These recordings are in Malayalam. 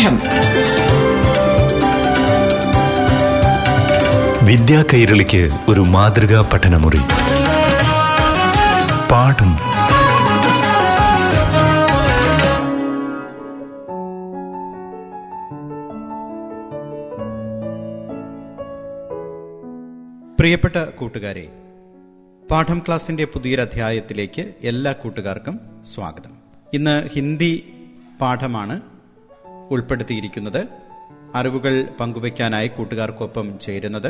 പാഠം. വിദ്യാ കൈരളിക്ക് ഒരു മാതൃകാ പഠനമുറി. പാഠം. പ്രിയപ്പെട്ട കൂട്ടുകാരെ പാഠം ക്ലാസിന്റെ പുതിയൊരധ്യായത്തിലേക്ക് എല്ലാ കൂട്ടുകാർക്കും സ്വാഗതം. ഇന്ന് ഹിന്ദി പാഠമാണ് ഉൾപ്പെടുത്തിയിരിക്കുന്നത് അറിവുകൾ പങ്കുവയ്ക്കാനായി കൂട്ടുകാർക്കൊപ്പം ചേരുന്നത്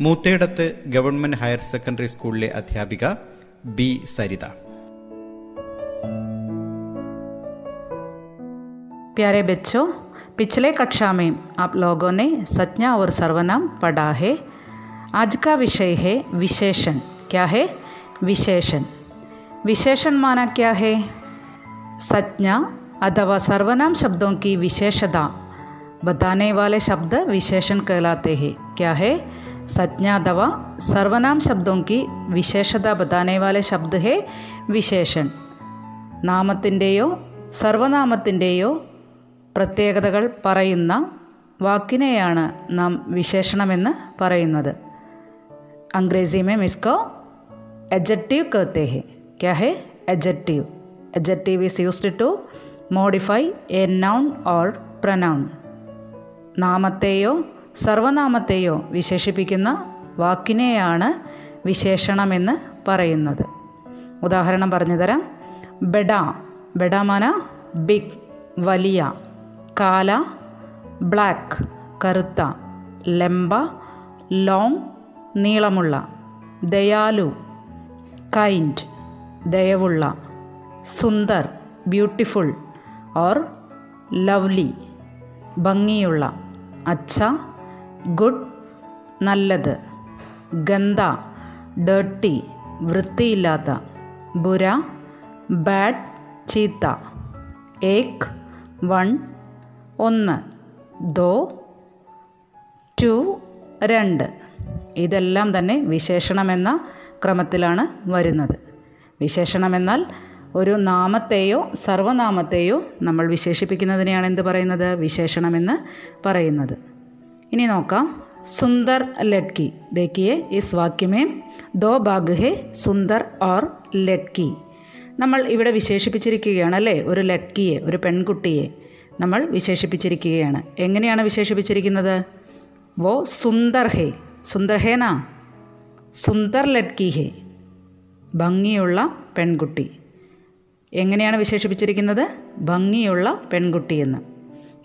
മൂത്തേടത്ത് ഗവൺമെന്റ് ഹയർ സെക്കൻഡറി സ്കൂളിലെ അധ്യാപിക ബി സരിത प्यारे बच्चों पिछले कक्षा में आप लोगों ने संज्ञा और सर्वनाम पढ़ा है आज का विषय है विशेषण क्या है विशेषण विशेषण माना क्या है संज्ञा अथवा सर्वनाम शब्दों की विशेषता बताने वाले शब्द विशेषण कहलाते हैं क्या है संज्ञा अथवा सर्वनाम शब्दों की विशेषता बताने वाले शब्द है विशेषण നാമത്തിൻ്റെയോ സർവനാമത്തിൻ്റെയോ പ്രത്യേകതകൾ പറയുന്ന വാക്കിനെയാണ് നാം വിശേഷണമെന്ന് പറയുന്നത് अंग्रेज़ी में इसको एडजेक्टिव कहते हैं क्या है adjective adjective is used to modify a noun or pronoun നാമത്തെയോ സർവനാമത്തെയോ വിശേഷിപ്പിക്കുന്ന വാക്കിനെയാണ് വിശേഷണമെന്ന് പറയുന്നത്. ഉദാഹരണം പറഞ്ഞുതരാം ബെഡ ബെഡമന ബിഗ് വലിയ കാല ബ്ലാക്ക് കറുത്ത ലെമ്പ ലോങ് നീളമുള്ള ദയാലു കൈൻഡ് ദയവുള്ള സുന്ദർ ബ്യൂട്ടിഫുൾ ഓർ ലവ്ലി ഭംഗിയുള്ള അച്ഛ ഗുഡ് നല്ലത് ഗന്ധ ഡേർട്ടി വൃത്തിയില്ലാത്ത ബുര ബാഡ് ചീത്ത ഏക് വൺ ഒന്ന് ദോ ടു രണ്ട്. ഇതെല്ലാം തന്നെ വിശേഷണമെന്ന ക്രമത്തിലാണ് വരുന്നത്. വിശേഷണമെന്നാൽ ഒരു നാമത്തെയോ സർവനാമത്തെയോ നമ്മൾ വിശേഷിപ്പിക്കുന്നതിനെയാണ് എന്ത് പറയുന്നത്? വിശേഷണമെന്ന് പറയുന്നത്. ഇനി നോക്കാം. സുന്ദർ ലഡ്കി. ദേക്കിയെ ഇസ് വാക്യമേ ദോ ബാഗ് ഹെ സുന്ദർ ഓർ ലഡ്കി. നമ്മൾ ഇവിടെ വിശേഷിപ്പിച്ചിരിക്കുകയാണ് അല്ലേ? ഒരു ലഡ്കിയെ ഒരു പെൺകുട്ടിയെ നമ്മൾ വിശേഷിപ്പിച്ചിരിക്കുകയാണ്. എങ്ങനെയാണ് വിശേഷിപ്പിച്ചിരിക്കുന്നത്? വോ സുന്ദർ ഹേ. സുന്ദർ ഹേനാ? സുന്ദർ ലഡ്കി ഹേ. ഭംഗിയുള്ള പെൺകുട്ടി. എങ്ങനെയാണ് വിശേഷിപ്പിച്ചിരിക്കുന്നത്? ഭംഗിയുള്ള പെൺകുട്ടിയെന്ന്.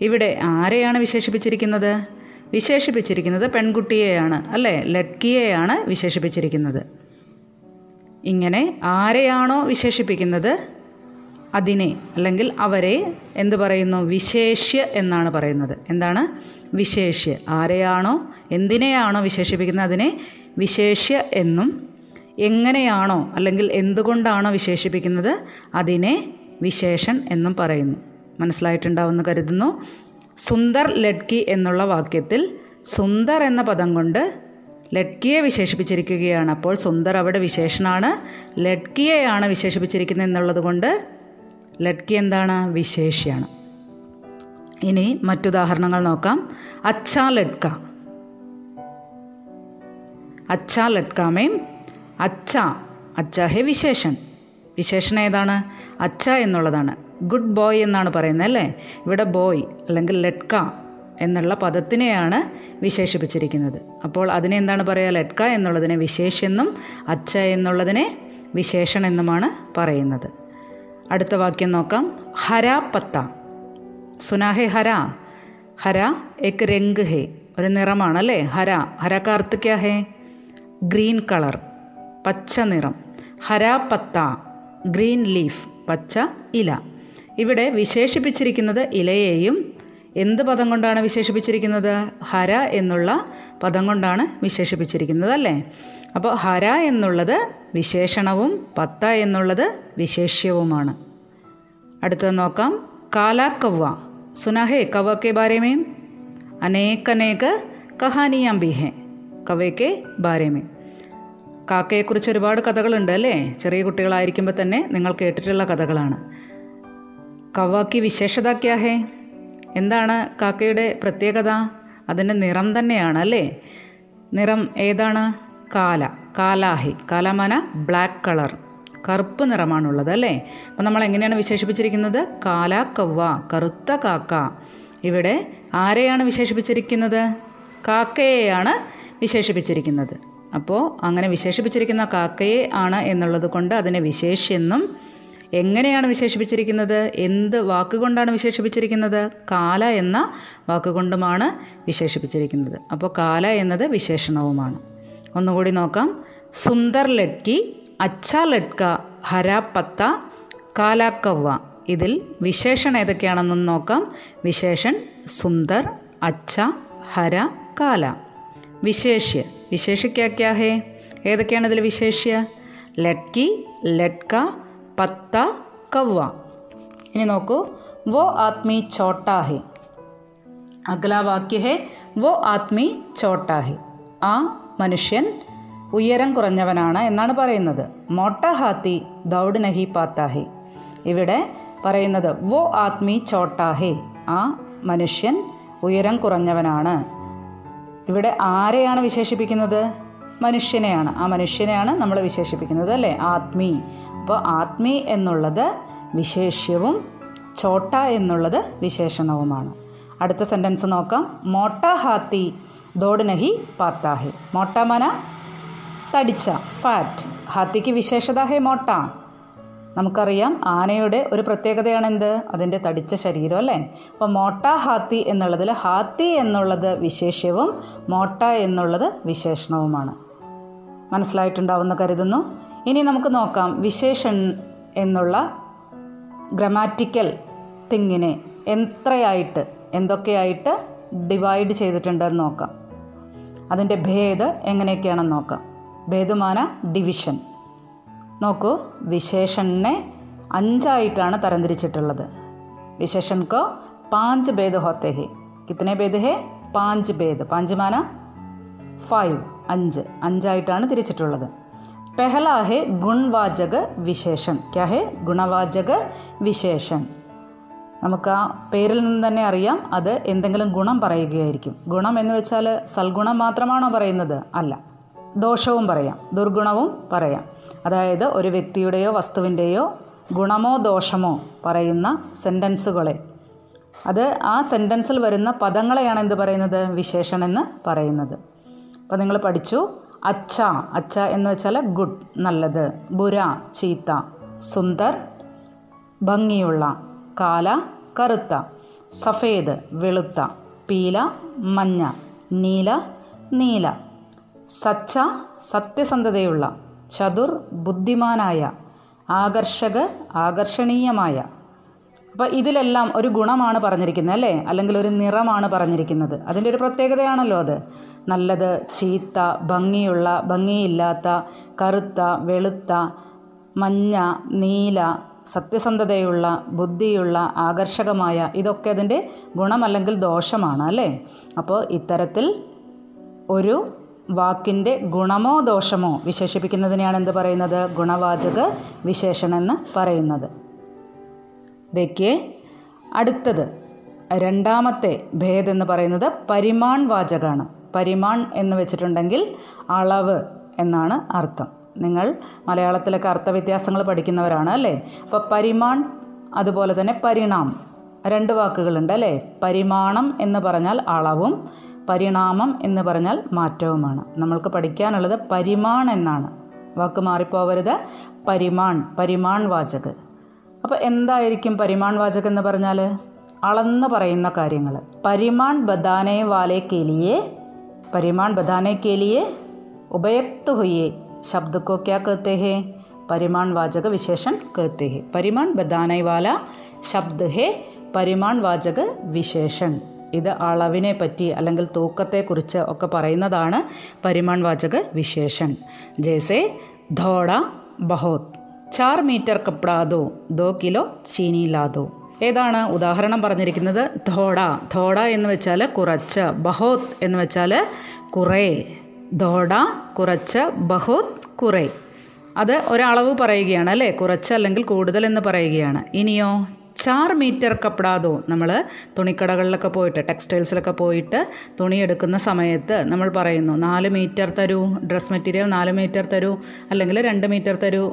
ഇവിടെ ആരെയാണ് വിശേഷിപ്പിച്ചിരിക്കുന്നത്? വിശേഷിപ്പിച്ചിരിക്കുന്നത് പെൺകുട്ടിയെയാണ് അല്ലേ? ലഡ്കിയെയാണ് വിശേഷിപ്പിച്ചിരിക്കുന്നത്. ഇങ്ങനെ ആരെയാണോ വിശേഷിപ്പിക്കുന്നത്? അതിനെ അല്ലെങ്കിൽ അവരെ എന്ത് പറയുന്നു? വിശേഷ്യ എന്നാണ് പറയുന്നത്. എന്താണ്? വിശേഷ്യ. ആരെയാണോ? എന്തിനെയാണോ വിശേഷിപ്പിക്കുന്നത്? അതിനെ വിശേഷ്യ എന്നും എങ്ങനെയാണോ അല്ലെങ്കിൽ എന്തുകൊണ്ടാണോ വിശേഷിപ്പിക്കുന്നത് അതിനെ വിശേഷൻ എന്നും പറയുന്നു. മനസ്സിലായിട്ടുണ്ടാവുമെന്ന് കരുതുന്നു. സുന്ദർ ലഡ്കി എന്നുള്ള വാക്യത്തിൽ സുന്ദർ എന്ന പദം കൊണ്ട് ലഡ്കിയെ വിശേഷിപ്പിച്ചിരിക്കുകയാണ്. അപ്പോൾ സുന്ദർ അവിടെ വിശേഷനാണ്. ലഡ്കിയെയാണ് വിശേഷിപ്പിച്ചിരിക്കുന്നത് എന്നുള്ളത് കൊണ്ട് ലഡ്കി എന്താണ്? വിശേഷിയാണ്. ഇനി മറ്റുദാഹരണങ്ങൾ നോക്കാം. അച്ഛാ ലഡ്ക. അച്ഛാ ലഡ്കാമേം അച്ഛ അച്ച ഹെ വിശേഷൻ. വിശേഷണം ഏതാണ്? അച്ച എന്നുള്ളതാണ്. ഗുഡ് ബോയ് എന്നാണ് പറയുന്നത് അല്ലേ? ഇവിടെ ബോയ് അല്ലെങ്കിൽ ലഡ്ക എന്നുള്ള പദത്തിനെയാണ് വിശേഷിപ്പിച്ചിരിക്കുന്നത്. അപ്പോൾ അതിനെ എന്താണ് പറയുക? ലഡ്ക എന്നുള്ളതിനെ വിശേഷെന്നും അച്ച എന്നുള്ളതിനെ വിശേഷണെന്നുമാണ് പറയുന്നത്. അടുത്ത വാക്യം നോക്കാം. ഹര പത്ത. സുനാഹെ ഹര. ഹര എക് രംഗ് ഹേ. ഒരു നിറമാണ് അല്ലേ? ഹര. ഹര കാർത്തിക്ക ഹേ? Green colour. പച്ച നിറം. ഹരാപ്പത്ത ഗ്രീൻ ലീഫ് പച്ച ഇല. ഇവിടെ വിശേഷിപ്പിച്ചിരിക്കുന്നത് ഇലയെയും എന്ത് പദം കൊണ്ടാണ് വിശേഷിപ്പിച്ചിരിക്കുന്നത്? ഹര എന്നുള്ള പദം കൊണ്ടാണ് വിശേഷിപ്പിച്ചിരിക്കുന്നത് അല്ലേ? അപ്പോൾ ഹര എന്നുള്ളത് വിശേഷണവും പത്ത എന്നുള്ളത് വിശേഷ്യവുമാണ്. അടുത്തത് നോക്കാം. കാലാക്കവ്വ കവ്വ സുനഹേ കവ കെ ബാരെ അനേകനേക കഹാനിയാം ബിഹെ കവയ്ക്ക് ബാരെ കാക്കയെക്കുറിച്ച് ഒരുപാട് കഥകളുണ്ട് അല്ലേ? ചെറിയ കുട്ടികളായിരിക്കുമ്പോൾ തന്നെ നിങ്ങൾ കേട്ടിട്ടുള്ള കഥകളാണ്. കവ്വാക്കി വിശേഷത എന്താണ് കാക്കയുടെ പ്രത്യേകത? അതിന്റെ നിറം തന്നെയാണ് അല്ലേ? നിറം ഏതാണ്? കാല. കാലാഹി. കാലാമന ബ്ലാക്ക് കളർ. കറുപ്പ് നിറമാണുള്ളത് അല്ലേ? അപ്പം നമ്മൾ എങ്ങനെയാണ് വിശേഷിപ്പിച്ചിരിക്കുന്നത്? കാല കവ്വ കറുത്ത കാക്ക. ഇവിടെ ആരെയാണ് വിശേഷിപ്പിച്ചിരിക്കുന്നത്? കാക്കയെയാണ് വിശേഷിപ്പിച്ചിരിക്കുന്നത്. അപ്പോൾ അങ്ങനെ വിശേഷിപ്പിച്ചിരിക്കുന്ന കാക്കയെ ആണ് എന്നുള്ളത് കൊണ്ട് അതിനെ വിശേഷെന്നും എങ്ങനെയാണ് വിശേഷിപ്പിച്ചിരിക്കുന്നത്? എന്ത് വാക്കുകൊണ്ടാണ് വിശേഷിപ്പിച്ചിരിക്കുന്നത്? കാല എന്ന വാക്കുകൊണ്ടുമാണ് വിശേഷിപ്പിച്ചിരിക്കുന്നത്. അപ്പോൾ കാല എന്നത് വിശേഷണവുമാണ്. ഒന്നുകൂടി നോക്കാം. സുന്ദർ ലഡ്കി അച്ഛ ലഡ്ക ഹരാപ്പത്ത കാലാക്കവ്വ ഇതിൽ വിശേഷണം ഏതൊക്കെയാണെന്നും നോക്കാം. വിശേഷൺ സുന്ദർ അച്ഛ ഹര കാല. വിശേഷ്യ. വിശേഷിക്ക ക്യാ ഹേ? ഏതൊക്കെയാണ് ഇതിൽ വിശേഷ്യ? ലഡ്കി ലഡ്ക പത്ത കവ്വ. ഇനി നോക്കൂ. വോ ആത്മീ ചോട്ടാ ഹേ. അഗലാ വാക്യ ഹേ വോ ആത്മീ ചോട്ടാ ഹേ. ആ മനുഷ്യൻ ഉയരം കുറഞ്ഞവനാണ് എന്നാണ് പറയുന്നത്. മോട്ട ഹാത്തി ദൗഡ് നഹി പാത്താഹെ ഇവിടെ പറയുന്നത് വോ ആത്മീ ചോട്ടാഹെ ആ മനുഷ്യൻ ഉയരം കുറഞ്ഞവനാണ്. ഇവിടെ ആരെയാണ് വിശേഷിപ്പിക്കുന്നത്? മനുഷ്യനെയാണ്. ആ മനുഷ്യനെയാണ് നമ്മൾ വിശേഷിപ്പിക്കുന്നത് അല്ലേ? ആത്മീ. അപ്പോൾ ആത്മീ എന്നുള്ളത് വിശേഷ്യവും ചോട്ട എന്നുള്ളത് വിശേഷണവുമാണ്. അടുത്ത സെന്റൻസ് നോക്കാം. മോട്ട ഹാത്തി ദോഡ്നഹി നഹി പാത്താ ഹെ മോട്ട മന തടിച്ച ഫാറ്റ്. ഹാത്തിക്ക് വിശേഷത ഹേ മോട്ട. നമുക്കറിയാം ആനയുടെ ഒരു പ്രത്യേകതയാണ് എന്ത് അതിന്റെ തടിച്ച ശരീരം അല്ലേ? അപ്പോൾ മോട്ട ഹാത്തി എന്നുള്ളതിൽ ഹാത്തി എന്നുള്ളത് വിശേഷ്യവും മോട്ട എന്നുള്ളത് വിശേഷണവുമാണ്. മനസ്സിലായിട്ടുണ്ടാവുമെന്ന് കരുതുന്നു. ഇനി നമുക്ക് നോക്കാം വിശേഷൻ എന്നുള്ള ഗ്രമാറ്റിക്കൽ തിങ്ങിനെ എത്രയായിട്ട് എന്തൊക്കെയായിട്ട് ഡിവൈഡ് ചെയ്തിട്ടുണ്ടെന്ന് നോക്കാം. അതിന്റെ ഭേദ് എങ്ങനെയൊക്കെയാണെന്ന് നോക്കാം. ഭേദമാന ഡിവിഷൻ. നോക്കൂ വിശേഷനെ അഞ്ചായിട്ടാണ് തരംതിരിച്ചിട്ടുള്ളത്. വിശേഷൻ കോ പാഞ്ച് ഭേദ ഹോത്തെ ഹെ കിത്തനെ ഭേദ ഹേ? പാഞ്ച് ഭേദ്. പാഞ്ച് മാന? ഫൈവ് അഞ്ച്. അഞ്ചായിട്ടാണ് തിരിച്ചിട്ടുള്ളത്. പെഹല ഹെ ഗുൺവാചക വിശേഷൻ ക്യാ ഹെ? ഗുണവാചക വിശേഷൻ നമുക്ക് ആ പേരിൽ നിന്ന് തന്നെ അറിയാം അത് എന്തെങ്കിലും ഗുണം പറയുകയായിരിക്കും. ഗുണം എന്ന് വെച്ചാൽ സൽഗുണം മാത്രമാണോ പറയുന്നത്? അല്ല. ദോഷവും പറയാം. ദുർഗുണവും പറയാം. അതായത് ഒരു വ്യക്തിയുടെയോ വസ്തുവിന്റെയോ ഗുണമോ ദോഷമോ പറയുന്ന സെന്റൻസുകളെ. അത് ആ സെന്റൻസിൽ വരുന്ന പദങ്ങളെയാണ് എന്ത് പറയുന്നത്? വിശേഷണെന്ന് പറയുന്നത്. അപ്പോൾ നിങ്ങൾ പഠിച്ചു. അച്ച അച്ച എന്ന് വെച്ചാൽ ഗുഡ് നല്ലത്. ബുര ചീത്ത. സുന്ദർ ഭംഗിയുള്ള. കാല കറുത്ത. സഫേദ് വെളുത്ത. പീല മഞ്ഞ. നീല നീല. സച്ച സത്യസന്ധതയുള്ള. ചതുർ ബുദ്ധിമാനായ ആകർഷക ആകർഷണീയമായ. അപ്പോൾ ഇതിലെല്ലാം ഒരു ഗുണമാണ് പറഞ്ഞിരിക്കുന്നത് അല്ലേ? അല്ലെങ്കിൽ ഒരു നിറമാണ് പറഞ്ഞിരിക്കുന്നത്. അതിന്റെ ഒരു പ്രത്യേകതയാണല്ലോ അത്. നല്ലത് ചീത്ത ഭംഗിയുള്ള ഭംഗിയില്ലാത്ത കറുത്ത വെളുത്ത മഞ്ഞ നീല സത്യസന്ധതയുള്ള ബുദ്ധിയുള്ള ആകർഷകമായ ഇതൊക്കെ അതിന്റെ ഗുണമല്ലെങ്കിൽ ദോഷമാണ് അല്ലേ? അപ്പോൾ ഇത്തരത്തിൽ ഒരു വാക്കിന്റെ ഗുണമോ ദോഷമോ വിശേഷിപ്പിക്കുന്നതിനെയാണ് എന്ത് പറയുന്നത്? ഗുണവാചക വിശേഷണമെന്ന് പറയുന്നത്. ഇതേക്ക് അടുത്തത്. രണ്ടാമത്തെ ഭേദം എന്ന് പറയുന്നത് പരിമാൺ വാചകമാണ് പരിമാൺ എന്ന് വെച്ചിട്ടുണ്ടെങ്കിൽ അളവ് എന്നാണ് അർത്ഥം. നിങ്ങൾ മലയാളത്തിലൊക്കെ അർത്ഥവ്യത്യാസങ്ങൾ പഠിക്കുന്നവരാണ് അല്ലേ? അപ്പോൾ പരിമാൺ അതുപോലെ തന്നെ പരിണാം. രണ്ട് വാക്കുകളുണ്ട് അല്ലേ? പരിമാണം എന്ന് പറഞ്ഞാൽ അളവും പരിണാമം എന്ന് പറഞ്ഞാൽ മാറ്റവുമാണ്. നമ്മൾക്ക് പഠിക്കാനുള്ളത് പരിമാൺ എന്നാണ്. വാക്ക് മാറിപ്പോവരുത്. പരിമാൺ പരിമാൺ വാചക് അപ്പോൾ എന്തായിരിക്കും പരിമാൺ വാചക് എന്ന് പറഞ്ഞാൽ അളന്ന് പറയുന്ന കാര്യങ്ങൾ പരിമാൺ ബദാനേ വാലേ കെലിയെ പരിമാൺ ബദാനേ കെലിയെ ഉപയക്ത് ഹുയെ ശബ്ദക്കോ ക്യാ कहते हैं വാചക വിശേഷൻ विशेषण कहते हैं परिमाण बताने वाला शब्द है परिमाण विशेषण ഇത് അളവിനെ പറ്റി അല്ലെങ്കിൽ തൂക്കത്തെക്കുറിച്ച് ഒക്കെ പറയുന്നതാണ് പരിമാൺ വാചക വിശേഷൺ. ജേസെ ധോഡ ബഹോത്. ചാർ മീറ്റർ കപ്പടാ ദോ ദോ കിലോ ചീനി ലാദോ. ഏതാണ് ഉദാഹരണം പറഞ്ഞിരിക്കുന്നത്? ധോഡ. ധോഡ എന്ന് വെച്ചാൽ കുറച്ച് ബഹോത് എന്ന് വെച്ചാൽ കുറേ. ധോഡ കുറച്ച് ബഹോത് കുറേ. അത് ഒരളവ് പറയുകയാണ് അല്ലേ? കുറച്ച് അല്ലെങ്കിൽ കൂടുതൽ എന്ന് പറയുകയാണ്. ഇനിയോ? ചാർ മീറ്റർ കപ്പടാതോ നമ്മൾ തുണിക്കടകളിലൊക്കെ പോയിട്ട് ടെക്സ്റ്റൈൽസിലൊക്കെ പോയിട്ട് തുണി എടുക്കുന്ന സമയത്ത് നമ്മൾ പറയുന്നു നാല് മീറ്റർ തരൂ ഡ്രസ് മെറ്റീരിയൽ നാല് മീറ്റർ തരൂ അല്ലെങ്കിൽ രണ്ട് മീറ്റർ തരൂ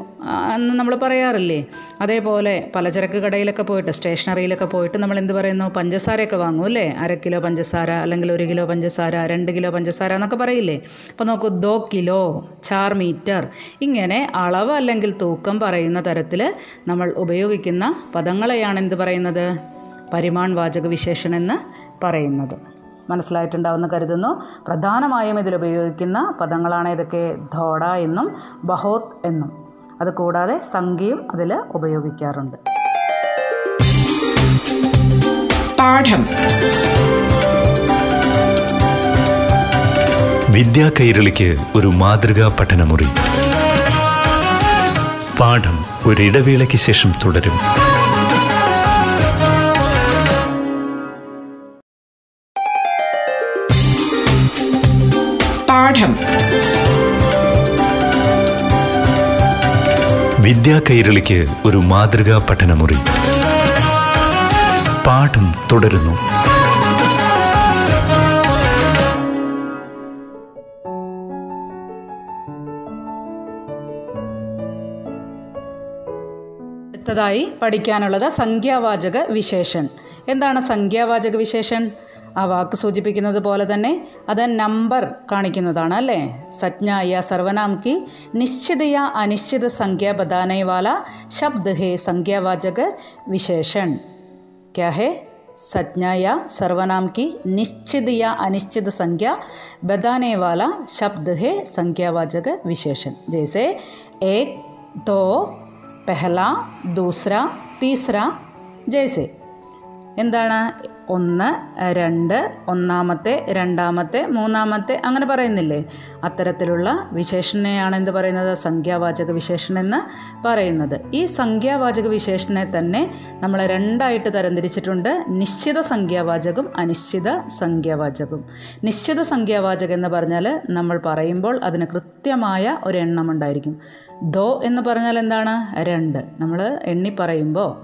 എന്ന് നമ്മൾ പറയാറില്ലേ? അതേപോലെ പലചരക്ക് കടയിലൊക്കെ പോയിട്ട് സ്റ്റേഷനറിയിലൊക്കെ പോയിട്ട് നമ്മൾ എന്ത് പറയുന്നു? പഞ്ചസാരയൊക്കെ വാങ്ങും അല്ലേ? അര കിലോ പഞ്ചസാര അല്ലെങ്കിൽ ഒരു കിലോ പഞ്ചസാര രണ്ട് കിലോ പഞ്ചസാര എന്നൊക്കെ പറയില്ലേ? അപ്പോൾ നോക്കൂ ദോ കിലോ ചാർ മീറ്റർ ഇങ്ങനെ അളവ് അല്ലെങ്കിൽ തൂക്കം പറയുന്ന തരത്തിൽ നമ്മൾ ഉപയോഗിക്കുന്ന പദങ്ങളെയാണ് എന്ത് പറയുന്നത്? പരിമാൺ വാചക വിശേഷണം എന്ന് പറയുന്നത്. മനസ്സിലായിട്ടുണ്ടാവുമെന്ന് കരുതുന്നു. പ്രധാനമായും ഇതിൽ ഉപയോഗിക്കുന്ന പദങ്ങളാണ് ഇതൊക്കെ ധോഡ എന്നും ബഹോത് എന്നും. അത് കൂടാതെ സംഖ്യയും അതിൽ ഉപയോഗിക്കാറുണ്ട്. പാഠം. വിദ്യാ കൈരളിക്ക് ഒരു മാതൃകാ പഠനമുറി. പാഠം ഒരിടവേളയ്ക്ക് ശേഷം തുടരും. പാഠം. വിദ്യാ കൈരളിക്ക് ഒരു മാതൃകാ പഠനമുറി. പാഠം തുടരുന്നു. അടുത്തതായി പഠിക്കാനുള്ളത് സംഖ്യാവാചക വിശേഷൻ. എന്താണ് സംഖ്യാവാചക വിശേഷൻ? ആ വാക്ക് സൂചിപ്പിക്കുന്നത് പോലെ തന്നെ അത് നമ്പർ കാണിക്കുന്നതാണ് അല്ലേ? സജ്ഞായ സർവനാം നിശ്ചിതയ അനിശ്ചിത സംഖ്യ ബദാനൈവാല ശബ്ദ ഹേ സംഖ്യാവാചക വിശേഷൺ ക്യാ ഹേ? സജ്ഞായ സർവനാം നിശ്ചിതയ അനിശ്ചിത സംഖ്യ ബദാനേവാല ശബ്ദ ഹേ സംഖ്യാവാചക വിശേഷൻ. ജയ്സേ ഏ തോ പെഹല ദൂസ്ര തീസ്ര ജയ്സേ. എന്താണ് ഒന്ന് രണ്ട് ഒന്നാമത്തെ രണ്ടാമത്തെ മൂന്നാമത്തെ അങ്ങനെ പറയുന്നില്ലേ? അത്തരത്തിലുള്ള വിശേഷണയാണ് എന്ത് പറയുന്നത്? സംഖ്യാവാചക വിശേഷണം എന്ന് പറയുന്നത്. ഈ സംഖ്യാവാചക വിശേഷണെ തന്നെ നമ്മൾ രണ്ടായിട്ട് തരംതിരിച്ചിട്ടുണ്ട്. നിശ്ചിത സംഖ്യാവാചകം അനിശ്ചിത സംഖ്യാവാചകം. നിശ്ചിത സംഖ്യാവാചകം എന്ന് പറഞ്ഞാൽ നമ്മൾ പറയുമ്പോൾ അതിന് കൃത്യമായ ഒരു എണ്ണം ഉണ്ടായിരിക്കും. ദോ എന്ന് പറഞ്ഞാൽ എന്താണ്? രണ്ട്. നമ്മൾ എണ്ണി പറയുമ്പോൾ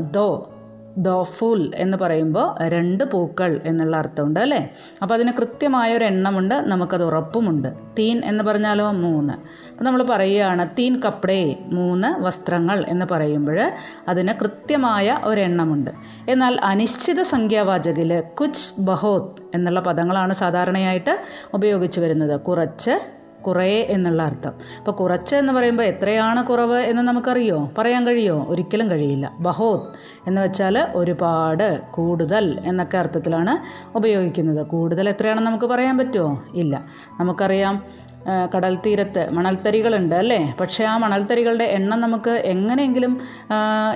ദോ ദോ ഫുൽ എന്ന് പറയുമ്പോൾ രണ്ട് പൂക്കൾ എന്നുള്ള അർത്ഥമുണ്ട് അല്ലേ? അപ്പോൾ അതിന് കൃത്യമായ ഒരു എണ്ണമുണ്ട് നമുക്കത് ഉറപ്പുമുണ്ട്. തീൻ എന്ന് പറഞ്ഞാലോ മൂന്ന്. അപ്പോൾ നമ്മൾ പറയുകയാണ് തീൻ കപ്പടേ മൂന്ന് വസ്ത്രങ്ങൾ എന്ന് പറയുമ്പോൾ അതിന് കൃത്യമായ ഒരു എണ്ണമുണ്ട്. എന്നാൽ അനിശ്ചിത സംഖ്യാവാചകിൽ കുച്ച് ബഹോത് എന്നുള്ള പദങ്ങളാണ് സാധാരണയായിട്ട് ഉപയോഗിച്ച് വരുന്നത്. കുറച്ച് കുറേ എന്നുള്ള അർത്ഥം. അപ്പോൾ കുറച്ച് എന്ന് പറയുമ്പോൾ എത്രയാണ് കുറവ് എന്ന് നമുക്കറിയോ? പറയാൻ കഴിയോ? ഒരിക്കലും കഴിയില്ല. ബഹോത് എന്ന് വെച്ചാൽ ഒരുപാട് കൂടുതൽ എന്നൊക്കെ അർത്ഥത്തിലാണ് ഉപയോഗിക്കുന്നത്. കൂടുതൽ എത്രയാണെന്ന് നമുക്ക് പറയാൻ പറ്റുമോ ഇല്ല. നമുക്കറിയാം കടൽ തീരത്ത് മണൽത്തരികളുണ്ട് അല്ലേ? പക്ഷേ ആ മണൽത്തരികളുടെ എണ്ണം നമുക്ക് എങ്ങനെയെങ്കിലും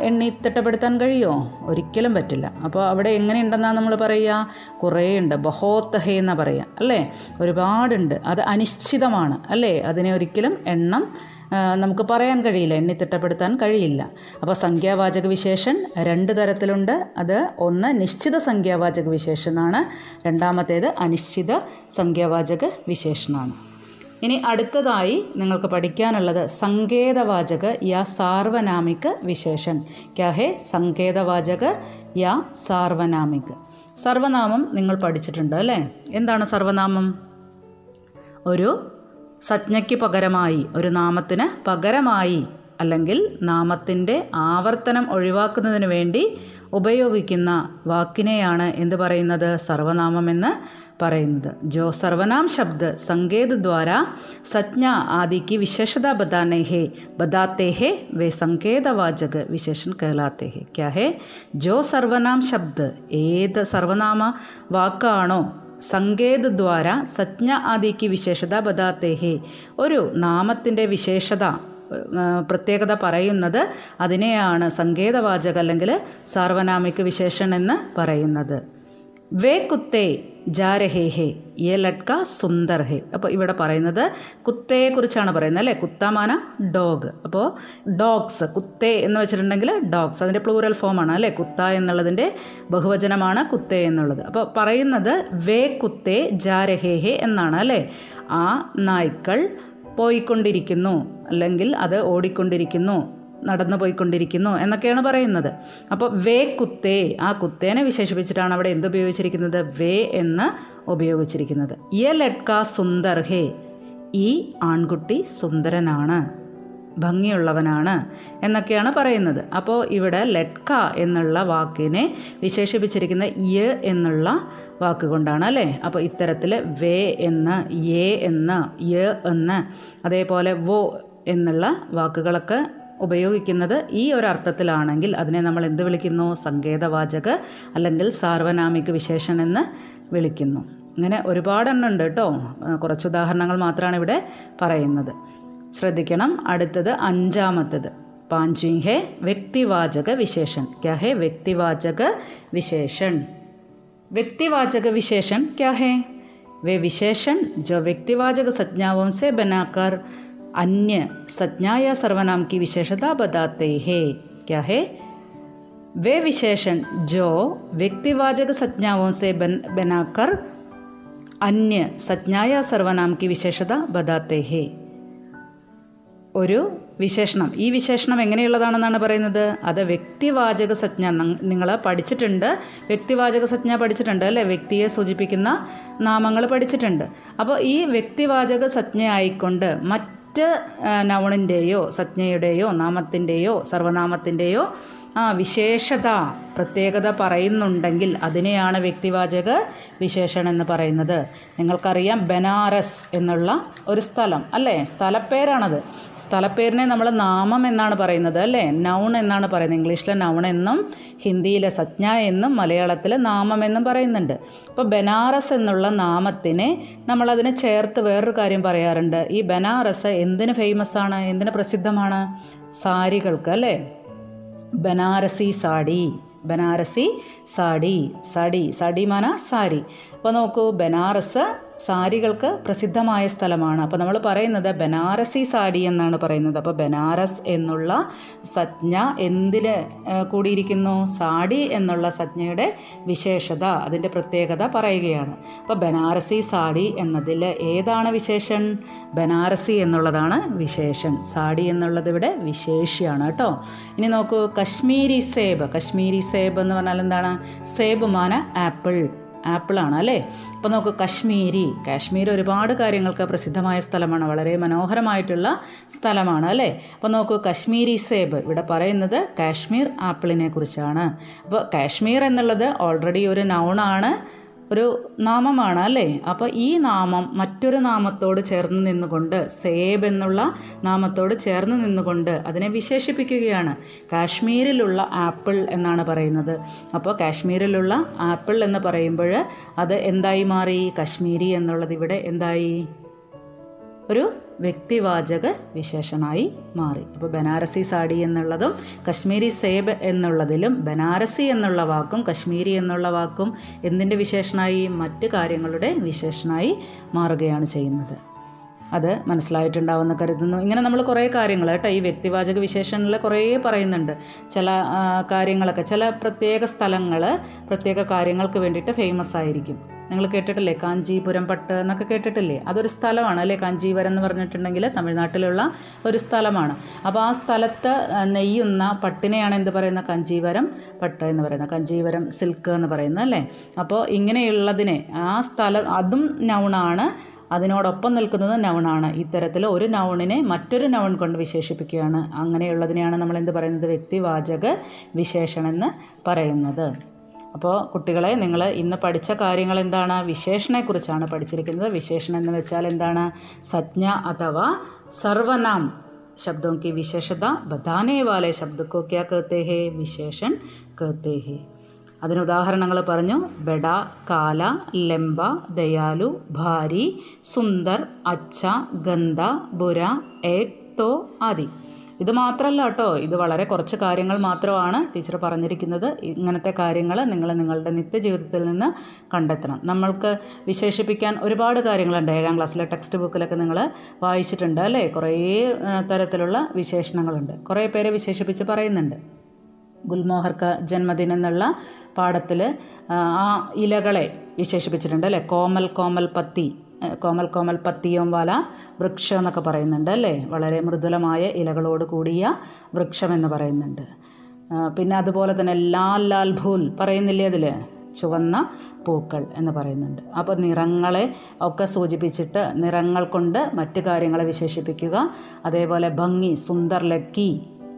എണ്ണി തിട്ടപ്പെടുത്താൻ കഴിയുമോ ഒരിക്കലും പറ്റില്ല. അപ്പോൾ അവിടെ എങ്ങനെയുണ്ടെന്നാണ് നമ്മൾ പറയുക? കുറേ ഉണ്ട് ബഹോത്ത് ഹേ എന്നാണ് പറയുക. അല്ലേ? ഒരുപാടുണ്ട്. അത് അനിശ്ചിതമാണ്. അല്ലേ? അതിനെ ഒരിക്കലും എണ്ണം നമുക്ക് പറയാൻ കഴിയില്ല. എണ്ണി തിട്ടപ്പെടുത്താൻ കഴിയില്ല. അപ്പോൾ സംഖ്യാവാചക വിശേഷൻ രണ്ട് തരത്തിലുണ്ട്. അത് ഒന്ന് നിശ്ചിത സംഖ്യാവാചക വിശേഷനാണ്. രണ്ടാമത്തേത് അനിശ്ചിത സംഖ്യാവാചക വിശേഷനാണ്. ഇനി അടുത്തതായി നിങ്ങൾക്ക് പഠിക്കാനുള്ളത് സങ്കേതവാചക യാ സാർവനാമിക വിശേഷൻ ക്യാ ഹേ സങ്കേതവാചക യാ സാർവനാമിക. സർവനാമം നിങ്ങൾ പഠിച്ചിട്ടുണ്ട് അല്ലേ? എന്താണ് സർവനാമം? ഒരു സജ്ഞയ്ക്ക് പകരമായി ഒരു നാമത്തിന് പകരമായി അല്ലെങ്കിൽ നാമത്തിന്റെ ആവർത്തനം ഒഴിവാക്കുന്നതിന് വേണ്ടി ഉപയോഗിക്കുന്ന വാക്കിനെയാണ് എന്ത് പറയുന്നത്? സർവനാമം എന്ന് പറയുന്നത്. ജോ സർവനാം ശബ്ദ സങ്കേത ദ്വാര സജ്ഞ ആദിക്ക് വിശേഷത ബതാനെ ഹേ ബതാത്തെ ഹേ വേ സങ്കേതവാചക വിശേഷൻ കേളാത്തെ ഹേ ക്യാ ഹേ? ജോ സർവനാം ശബ്ദ ഏത് സർവനാമ വാക്കാണോ സങ്കേത് ദ്വാര സജ്ഞ ആദിക്ക് വിശേഷത ബദാത്തെ ഹേ ഒരു നാമത്തിന്റെ വിശേഷത പ്രത്യേകത പറയുന്നത് അതിനെയാണ് സങ്കേതവാചകം അല്ലെങ്കിൽ സാർവനാമിക വിശേഷൻ എന്ന് പറയുന്നത്. വേ കുത്തേ ജാരഹേ ഹേ യെ ലട്ക സുന്ദർ ഹേ. അപ്പോൾ ഇവിടെ പറയുന്നത് കുത്തയെക്കുറിച്ചാണ് പറയുന്നത് അല്ലേ? കുത്താമാന ഡോഗ്. അപ്പോൾ ഡോഗ്സ് കുത്തേ എന്ന് വെച്ചിട്ടുണ്ടെങ്കിൽ ഡോഗ്സ്. അതിന്റെ പ്ലൂറൽ ഫോമാണ് അല്ലേ? കുത്ത എന്നുള്ളതിന്റെ ബഹുവചനമാണ് കുത്തേ എന്നുള്ളത്. അപ്പോൾ പറയുന്നത് വേ കുത്തേ ജാരഹേ ഹേ എന്നാണ് അല്ലേ? ആ നായ്ക്കൾ പോയിക്കൊണ്ടിരിക്കുന്നു. അല്ലെങ്കിൽ അത് ഓടിക്കൊണ്ടിരിക്കുന്നു. നടന്നു പോയിക്കൊണ്ടിരിക്കുന്നു എന്നൊക്കെയാണ് പറയുന്നത്. അപ്പോൾ വേ കുത്തേ ആ കുത്തേനെ വിശേഷിപ്പിച്ചിട്ടാണ് അവിടെ എന്ത് ഉപയോഗിച്ചിരിക്കുന്നത്? വേ എന്ന് ഉപയോഗിച്ചിരിക്കുന്നത്. യ ലഡ്ക സുന്ദർ ഹേ ഈ ആൺകുട്ടി സുന്ദരനാണ് ഭംഗിയുള്ളവനാണ് എന്നൊക്കെയാണ് പറയുന്നത്. അപ്പോൾ ഇവിടെ ലഡ്ക എന്നുള്ള വാക്കിനെ വിശേഷിപ്പിച്ചിരിക്കുന്ന യ എന്നുള്ള വാക്കുകൊണ്ടാണ് അല്ലേ? അപ്പോൾ ഇത്തരത്തിൽ വേ എന്ന് എ എന്ന് യ എന്ന് അതേപോലെ വോ എന്നുള്ള വാക്കുകളൊക്കെ ഉപയോഗിക്കുന്നത് ഈ ഒരു അർത്ഥത്തിലാണെങ്കിൽ അതിനെ നമ്മൾ എന്ത് വിളിക്കുന്നു സങ്കേതവാചക അല്ലെങ്കിൽ സാർവനാമിക വിശേഷൻ എന്ന് വിളിക്കുന്നു ഇങ്ങനെ ഒരുപാടെണ്ണം ഉണ്ട് കേട്ടോ കുറച്ച് ഉദാഹരണങ്ങൾ മാത്രമാണ് ഇവിടെ പറയുന്നത് ശ്രദ്ധിക്കണം അടുത്തത് അഞ്ചാമത്തത് പാഞ്ചി ഹെ വ്യക്തിവാചക വിശേഷൻ ക്യാ ഹെ വ്യക്തിവാചക വിശേഷൻ व्यक्तिवाचक विशेषण क्या है वे विशेषण जो व्यक्तिवाचक संज्ञाओं से बनाकर अन्य संज्ञा या सर्वनाम की विशेषता बताते हैं क्या है वे विशेषण जो व्यक्तिवाचक संज्ञाओं से बन बनाकर अन्य संज्ञा या सर्वनाम की विशेषता बताते हैं ഒരു വിശേഷണം ഈ വിശേഷണം എങ്ങനെയുള്ളതാണെന്നാണ് പറയുന്നത് അത് വ്യക്തിവാചക സജ്ഞ നിങ്ങൾ പഠിച്ചിട്ടുണ്ട് വ്യക്തിവാചക സജ്ഞ പഠിച്ചിട്ടുണ്ട് അല്ലേ വ്യക്തിയെ സൂചിപ്പിക്കുന്ന നാമങ്ങൾ പഠിച്ചിട്ടുണ്ട് അപ്പോൾ ഈ വ്യക്തിവാചക സജ്ഞ ആയിക്കൊണ്ട് മറ്റ് നൗണിന്റെയോ സജ്ഞയുടെയോ നാമത്തിന്റെയോ സർവനാമത്തിന്റെയോ ആ വിശേഷത പ്രത്യേകത പറയുന്നുണ്ടെങ്കിൽ അതിനെയാണ് വ്യക്തിവാചക വിശേഷണം എന്ന് പറയുന്നത്. നിങ്ങൾക്കറിയാം ബനാറസ് എന്നുള്ള ഒരു സ്ഥലം അല്ലേ? സ്ഥലപ്പേരാണത്. സ്ഥലപ്പേരിനെ നമ്മൾ നാമം എന്നാണ് പറയുന്നത് അല്ലേ? നൗൺ എന്നാണ് പറയുന്നത്. ഇംഗ്ലീഷിലെ നൗൺ എന്നും ഹിന്ദിയിലെ സജ്ഞ എന്നും മലയാളത്തിൽ നാമം എന്നും പറയുന്നുണ്ട്. അപ്പോൾ ബനാറസ് എന്നുള്ള നാമത്തിനെ നമ്മളതിനെ ചേർത്ത് വേറൊരു കാര്യം പറയാറുണ്ട്. ഈ ബനാറസ് എന്തിന് ഫേമസ് ആണ്? എന്തിന് പ്രസിദ്ധമാണ്? സാരികൾക്ക് അല്ലേ? ബനാറസി സാഡി ബനാറസി സാഡി സാഡി സാഡി മാന സാരി. അപ്പോൾ നോക്കൂ ബനാറസ് സാരികൾക്ക് പ്രസിദ്ധമായ സ്ഥലമാണ്. അപ്പോൾ നമ്മൾ പറയുന്നത് ബനാറസി സാരി എന്നാണ് പറയുന്നത്. അപ്പോൾ ബനാറസ് എന്നുള്ള സജ്ഞ എന്തിൽ കൂടിയിരിക്കുന്നു? സാടി എന്നുള്ള സജ്ഞയുടെ വിശേഷത അതിന്റെ പ്രത്യേകത പറയുകയാണ്. അപ്പോൾ ബനാറസി സാടി എന്നതിൽ ഏതാണ് വിശേഷൻ ബനാറസി എന്നുള്ളതാണ് വിശേഷൻ സാടി എന്നുള്ളത് ഇവിടെ വിശേഷിയാണ് കേട്ടോ. ഇനി നോക്കൂ കശ്മീരി സേബ്. കശ്മീരി സേബ് എന്ന് പറഞ്ഞാൽ എന്താണ്? സേബ് മാന ആപ്പിൾ. ആപ്പിളാണ് അല്ലേ? അപ്പോൾ നമുക്ക് കശ്മീരി കാശ്മീർ ഒരുപാട് കാര്യങ്ങൾക്ക് പ്രസിദ്ധമായ സ്ഥലമാണ് വളരെ മനോഹരമായിട്ടുള്ള സ്ഥലമാണ് അല്ലേ? അപ്പോൾ നോക്കൂ കശ്മീരി സേബ് ഇവിടെ പറയുന്നത് കാശ്മീർ ആപ്പിളിനെ കുറിച്ചാണ്. അപ്പോൾ കാശ്മീർ എന്നുള്ളത് ഓൾറെഡി ഒരു നൗണാണ് ഒരു നാമമാണ് അല്ലേ? അപ്പോൾ ഈ നാമം മറ്റൊരു നാമത്തോട് ചേർന്ന് നിന്നുകൊണ്ട് സേബ് എന്നുള്ള നാമത്തോട് ചേർന്ന് നിന്നുകൊണ്ട് അതിനെ വിശേഷിപ്പിക്കുകയാണ്. കാശ്മീരിലുള്ള ആപ്പിൾ എന്നാണ് പറയുന്നത്. അപ്പോൾ കാശ്മീരിലുള്ള ആപ്പിൾ എന്ന് പറയുമ്പോൾ അത് എന്തായി മാറി? കശ്മീരി എന്നുള്ളത് ഇവിടെ എന്തായി? ഒരു വ്യക്തിവാചക വിശേഷണമായി മാറി. അപ്പോൾ ബനാറസി സാഡി എന്നുള്ളതും കശ്മീരി സേബ് എന്നുള്ളതിലും ബനാറസി എന്നുള്ള വാക്കും കശ്മീരി എന്നുള്ള വാക്കും എന്തിന്റെ വിശേഷണമായി മറ്റ് കാര്യങ്ങളുടെ വിശേഷണമായി മാറുകയാണ് ചെയ്യുന്നത്. അത് മനസ്സിലായിട്ടുണ്ടാവുമെന്ന് കരുതുന്നു. ഇങ്ങനെ നമ്മൾ കുറേ കാര്യങ്ങൾ കേട്ടോ ഈ വ്യക്തിവാചക വിശേഷങ്ങളിൽ കുറേ പറയുന്നുണ്ട്. ചില കാര്യങ്ങളൊക്കെ ചില പ്രത്യേക സ്ഥലങ്ങൾ പ്രത്യേക കാര്യങ്ങൾക്ക് വേണ്ടിയിട്ട് ഫേമസ് ആയിരിക്കും. നിങ്ങൾ കേട്ടിട്ടില്ലേ? കാഞ്ചീപുരം പട്ട് എന്നൊക്കെ കേട്ടിട്ടില്ലേ? അതൊരു സ്ഥലമാണ് അല്ലേ? കാഞ്ചീപുരം എന്ന് പറഞ്ഞിട്ടുണ്ടെങ്കിൽ തമിഴ്നാട്ടിലുള്ള ഒരു സ്ഥലമാണ്. അപ്പോൾ ആ സ്ഥലത്ത് നെയ്യുന്ന പട്ടിനെയാണ് എന്ത് പറയുന്ന കാഞ്ചീപുരം പട്ട് എന്ന് പറയുന്നത്. കാഞ്ചീപുരം സിൽക്ക് എന്ന് പറയുന്നത് അല്ലേ? അപ്പോൾ ഇങ്ങനെയുള്ളതിനെ ആ സ്ഥലം അതും നൗണാണ്. അതിനോടൊപ്പം നിൽക്കുന്നത് നൗണാണ്. ഇത്തരത്തിൽ ഒരു നൗണിനെ മറ്റൊരു നൗൺ കൊണ്ട് വിശേഷിപ്പിക്കുകയാണ്. അങ്ങനെയുള്ളതിനെയാണ് നമ്മൾ എന്ത് പറയുന്നത്? വ്യക്തിവാചക വിശേഷണമെന്ന് പറയുന്നത്. അപ്പോൾ കുട്ടികളെ നിങ്ങൾ ഇന്ന് പഠിച്ച കാര്യങ്ങൾ എന്താണ് വിശേഷണത്തെക്കുറിച്ചാണ് പഠിച്ചിരിക്കുന്നത് വിശേഷണം എന്ന് വെച്ചാൽ എന്താണ് സജ്ഞ അഥവാ സർവനാം शब्दों की विशेषता बताने वाले शब्द को क्या कहते हैं विशेषण कहते हैं അതിന് ഉദാഹരണങ്ങൾ പറഞ്ഞു ബെഡ കാല ലെംബ ദയാലു ഭാരി സുന്ദർ അച്ച ഗന്ധ ബുര ഏക് തോ ആദി ഇത് മാത്രമല്ല കേട്ടോ. ഇത് വളരെ കുറച്ച് കാര്യങ്ങൾ മാത്രമാണ് ടീച്ചർ പറഞ്ഞിരിക്കുന്നത്. ഇങ്ങനത്തെ കാര്യങ്ങൾ നിങ്ങൾ നിങ്ങളുടെ നിത്യജീവിതത്തിൽ നിന്ന് കണ്ടെത്തണം. നമ്മൾക്ക് വിശേഷിപ്പിക്കാൻ ഒരുപാട് കാര്യങ്ങളുണ്ട്. ഏഴാം ക്ലാസ്സിലെ ടെക്സ്റ്റ് ബുക്കിലൊക്കെ നിങ്ങൾ വായിച്ചിട്ടുണ്ട് അല്ലേ? കുറേ തരത്തിലുള്ള വിശേഷണങ്ങളുണ്ട്. കുറേ പേരെ വിശേഷിപ്പിച്ച് പറയുന്നുണ്ട്. ഗുൽമോഹർക്ക് ജന്മദിനം എന്നുള്ള പാഠത്തിൽ ആ ഇലകളെ വിശേഷിപ്പിച്ചിട്ടുണ്ട് അല്ലേ? കോമൽ കോമൽ പത്തി കോമൽ കോമൽ പത്തിയോം വാല വൃക്ഷം എന്നൊക്കെ പറയുന്നുണ്ട് അല്ലേ? വളരെ മൃദുലമായ ഇലകളോട് കൂടിയ വൃക്ഷം എന്ന് പറയുന്നുണ്ട്. പിന്നെ അതുപോലെ തന്നെ ലാൽ ലാൽ ഭൂൽ പറയുന്നില്ലേ അതിൽ ചുവന്ന പൂക്കൾ എന്ന് പറയുന്നുണ്ട്. അപ്പോൾ നിറങ്ങളെ ഒക്കെ സൂചിപ്പിച്ചിട്ട് നിറങ്ങൾ കൊണ്ട് മറ്റു കാര്യങ്ങളെ വിശേഷിപ്പിക്കുക. അതേപോലെ ഭംഗി സുന്ദർ ലഡ്കി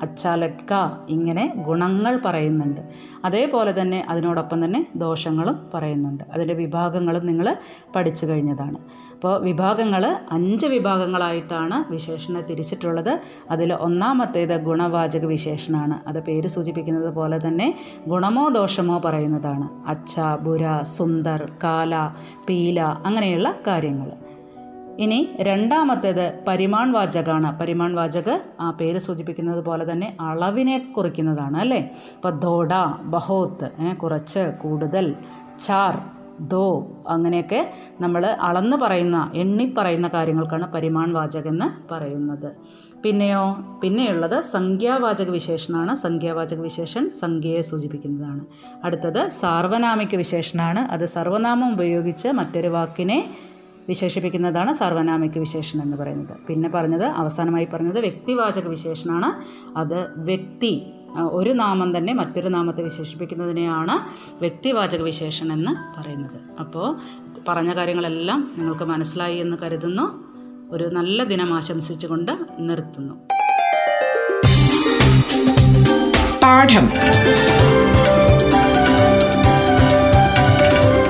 അച്ചാ ലഡ്ക ഇങ്ങനെ ഗുണങ്ങൾ പറയുന്നുണ്ട്. അതേപോലെ തന്നെ അതിനോടൊപ്പം തന്നെ ദോഷങ്ങളും പറയുന്നുണ്ട്. അതിന്റെ വിഭാഗങ്ങളും നിങ്ങൾ പഠിച്ചു കഴിഞ്ഞതാണ്. അപ്പോൾ വിഭാഗങ്ങൾ അഞ്ച് വിഭാഗങ്ങളായിട്ടാണ് വിശേഷണം തിരിച്ചിട്ടുള്ളത്. അതിൽ ഒന്നാമത്തേത് ഗുണവാചക വിശേഷണമാണ് അത് പേര് സൂചിപ്പിക്കുന്നത് പോലെ തന്നെ ഗുണമോ ദോഷമോ പറയുന്നതാണ്. അച്ച ബുര സുന്ദർ കാല പീല അങ്ങനെയുള്ള കാര്യങ്ങൾ. ഇനി രണ്ടാമത്തേത് പരിമാൺ വാചകാണ് പരിമാൺ വാചക് ആ പേര് സൂചിപ്പിക്കുന്നത് പോലെ തന്നെ അളവിനെ കുറിക്കുന്നതാണ് അല്ലേ? ഇപ്പോൾ ദോഡ ബഹോത്ത് കുറച്ച് കൂടുതൽ ചാർ ദോ അങ്ങനെയൊക്കെ നമ്മൾ അളന്ന് പറയുന്ന എണ്ണി പറയുന്ന കാര്യങ്ങൾക്കാണ് പരിമാൺ വാചകെന്ന് പറയുന്നത്. പിന്നെയോ? പിന്നെയുള്ളത് സംഖ്യാവാചക വിശേഷണമാണ് സംഖ്യാവാചക വിശേഷൻ സംഖ്യയെ സൂചിപ്പിക്കുന്നതാണ്. അടുത്തത് സാർവനാമിക വിശേഷണമാണ് അത് സർവനാമം ഉപയോഗിച്ച് മറ്റൊരു വാക്കിനെ വിശേഷിപ്പിക്കുന്നതാണ് സർവനാമിക വിശേഷണം എന്ന് പറയുന്നത്. പിന്നെ പറഞ്ഞത് അവസാനമായി പറഞ്ഞത് വ്യക്തിവാചക വിശേഷണമാണ് അത് വ്യക്തി ഒരു നാമം തന്നെ മറ്റൊരു നാമത്തെ വിശേഷിപ്പിക്കുന്നതിനെയാണ് വ്യക്തിവാചക വിശേഷണം എന്ന് പറയുന്നത്. അപ്പോൾ പറഞ്ഞ കാര്യങ്ങളെല്ലാം നിങ്ങൾക്ക് മനസ്സിലായി എന്ന് കരുതുന്നു. ഒരു നല്ല ദിനം ആശംസിച്ചുകൊണ്ട് നിർത്തുന്നു. പാഠം.